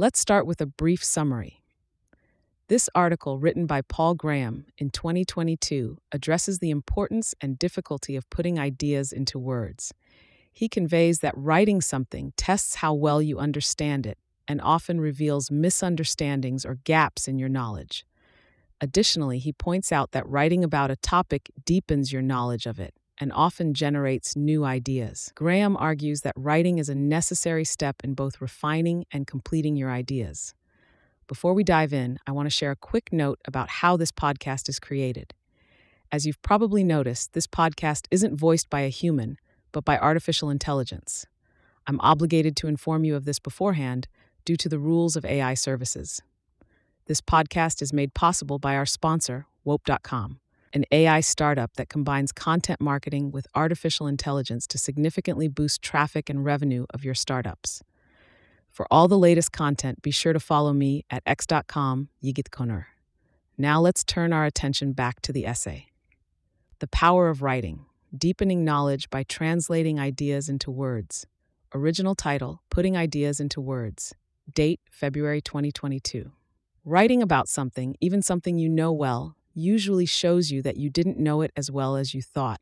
Let's start with a brief summary. This article, written by Paul Graham in 2022, addresses the importance and difficulty of putting ideas into words. He conveys that writing something tests how well you understand it and often reveals misunderstandings or gaps in your knowledge. Additionally, he points out that writing about a topic deepens your knowledge of it and often generates new ideas. Graham argues that writing is a necessary step in both refining and completing your ideas. Before we dive in, I want to share a quick note about how this podcast is created. As you've probably noticed, this podcast isn't voiced by a human, but by artificial intelligence. I'm obligated to inform you of this beforehand due to the rules of AI services. This podcast is made possible by our sponsor, Wope.com, an AI startup that combines content marketing with artificial intelligence to significantly boost traffic and revenue of your startups. For all the latest content, be sure to follow me at x.com yigitkonur. Now let's turn our attention back to the essay. The Power of Writing Deepening Knowledge by Translating Ideas into Words. Original title Putting Ideas into Words. Date February 2022. Writing about something, even something you know well, usually shows you that you didn't know it as well as you thought.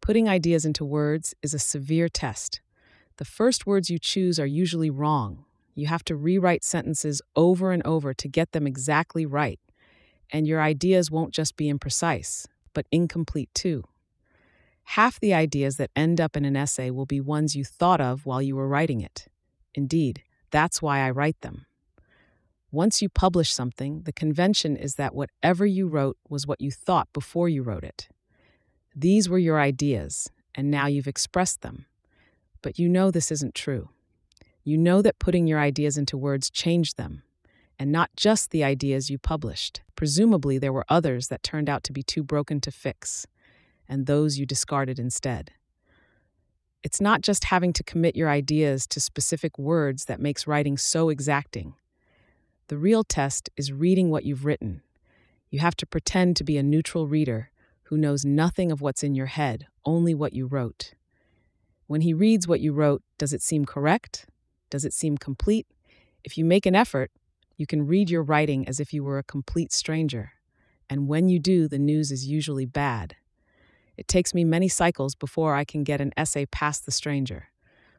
Putting ideas into words is a severe test the first words you choose are usually wrong. You have to rewrite sentences over and over to get them exactly right. And your ideas won't just be imprecise, but incomplete too. Half the ideas that end up in an essay will be ones you thought of while you were writing it. Indeed, that's why I write them. Once you publish something, the convention is that whatever you wrote was what you thought before you wrote it. These were your ideas, and now you've expressed them. But you know this isn't true. You know that putting your ideas into words changed them, and not just the ideas you published. Presumably, there were others that turned out to be too broken to fix, and those you discarded instead. It's not just having to commit your ideas to specific words that makes writing so exacting. The real test is reading what you've written. You have to pretend to be a neutral reader who knows nothing of what's in your head, only what you wrote. When he reads what you wrote, does it seem correct? Does it seem complete? If you make an effort, you can read your writing as if you were a complete stranger. And when you do, the news is usually bad. It takes me many cycles before I can get an essay past the stranger.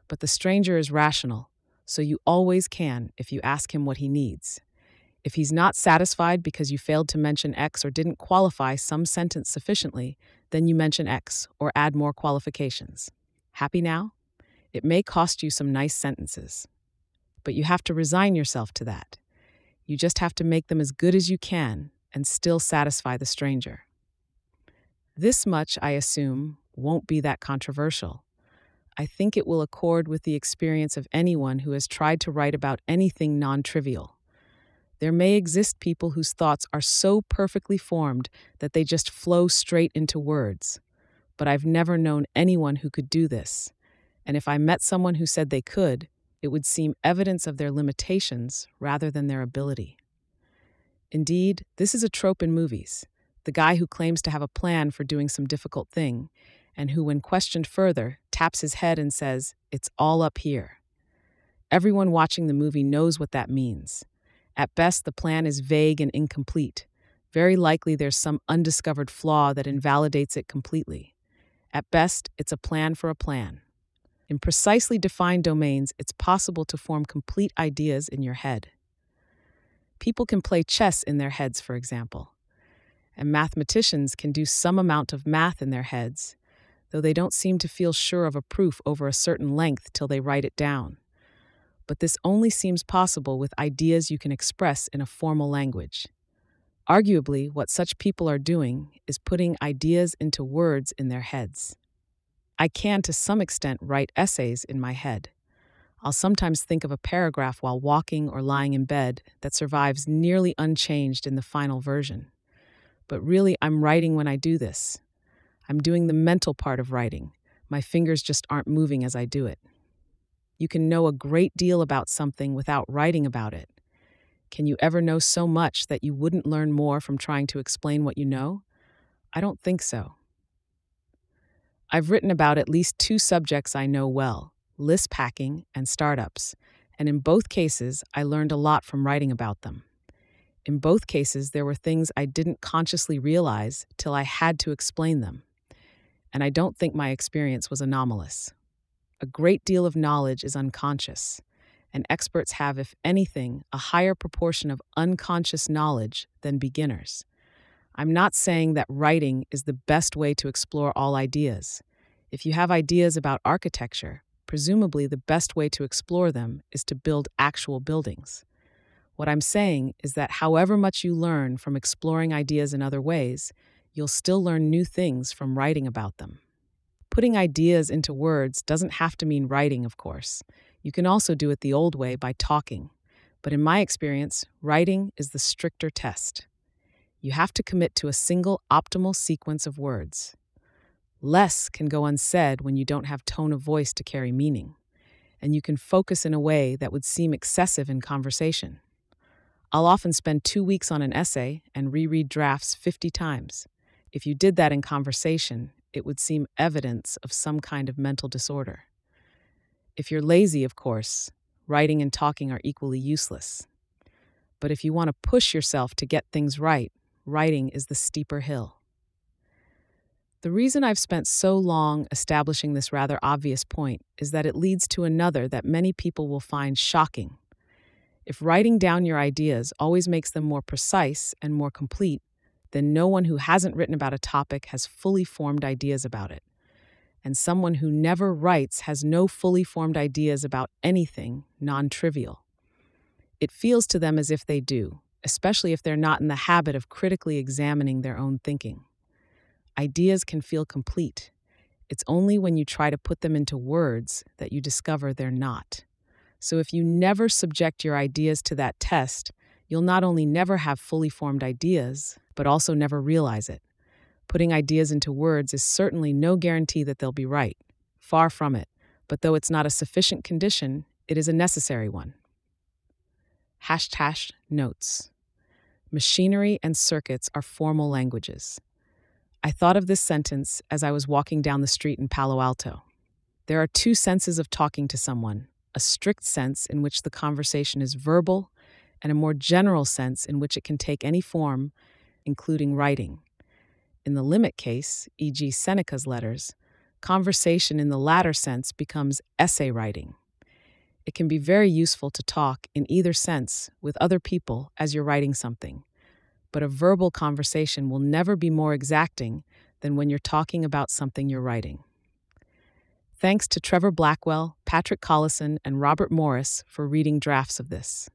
But the stranger is rational, so you always can if you ask him what he needs. If he's not satisfied because you failed to mention X or didn't qualify some sentence sufficiently, then you mention X or add more qualifications. Happy now? It may cost you some nice sentences, but you have to resign yourself to that. You just have to make them as good as you can and still satisfy the stranger. This much, I assume, won't be that controversial. I think it will accord with the experience of anyone who has tried to write about anything non trivial. There may exist people whose thoughts are so perfectly formed that they just flow straight into words but I've never known anyone who could do this. And if I met someone who said they could, it would seem evidence of their limitations rather than their ability. Indeed, this is a trope in movies the guy who claims to have a plan for doing some difficult thing, and who, when questioned further, taps his head and says, It's all up here. Everyone watching the movie knows what that means. At best, the plan is vague and incomplete. Very likely, there's some undiscovered flaw that invalidates it completely. At best, it's a plan for a plan. In precisely defined domains, it's possible to form complete ideas in your head. People can play chess in their heads, for example. And mathematicians can do some amount of math in their heads, though they don't seem to feel sure of a proof over a certain length till they write it down. But this only seems possible with ideas you can express in a formal language. Arguably, what such people are doing is putting ideas into words in their heads. I can, to some extent, write essays in my head. I'll sometimes think of a paragraph while walking or lying in bed that survives nearly unchanged in the final version. But really, I'm writing when I do this. I'm doing the mental part of writing. My fingers just aren't moving as I do it. You can know a great deal about something without writing about it. Can you ever know so much that you wouldn't learn more from trying to explain what you know? I don't think so. I've written about at least two subjects I know well Lisp hacking and startups, And in both cases, I learned a lot from writing about them. In both cases, there were things I didn't consciously realize till I had to explain them. And I don't think my experience was anomalous. A great deal of knowledge is unconscious, and experts have, if anything, a higher proportion of unconscious knowledge than beginners. I'm not saying that writing is the best way to explore all ideas. If you have ideas about architecture, presumably the best way to explore them is to build actual buildings. What I'm saying is that however much you learn from exploring ideas in other ways, you'll still learn new things from writing about them. Putting ideas into words doesn't have to mean writing, of course. You can also do it the old way by talking. But in my experience, writing is the stricter test. You have to commit to a single optimal sequence of words. Less can go unsaid when you don't have tone of voice to carry meaning, and you can focus in a way that would seem excessive in conversation. I'll often spend two weeks on an essay and reread drafts 50 times. If you did that in conversation, it would seem evidence of some kind of mental disorder. If you're lazy, of course, writing and talking are equally useless. But if you want to push yourself to get things right, writing is the steeper hill. The reason I've spent so long establishing this rather obvious point is that it leads to another that many people will find shocking if writing down your ideas always makes them more precise and more complete, then no one who hasn't written about a topic has fully formed ideas about it. And someone who never writes has no fully formed ideas about anything non trivial. It feels to them as if they do, especially if they're not in the habit of critically examining their own thinking. Ideas can feel complete. It's only when you try to put them into words that you discover they're not. So if you never subject your ideas to that test, you'll not only never have fully formed ideas, but also never realize it. Putting ideas into words is certainly no guarantee that they'll be right. Far from it. But though it's not a sufficient condition, it is a necessary one. Hashtag notes. Machinery and circuits are formal languages. I thought of this sentence as I was walking down the street in Palo Alto. There are two senses of talking to someone a strict sense in which the conversation is verbal, and a more general sense in which it can take any form, including writing. In the limit case, e.g., Seneca's letters, conversation in the latter sense becomes essay writing. It can be very useful to talk in either sense with other people as you're writing something, but a verbal conversation will never be more exacting than when you're talking about something you're writing. Thanks to Trevor Blackwell, Patrick Collison, and Robert Morris for reading drafts of this.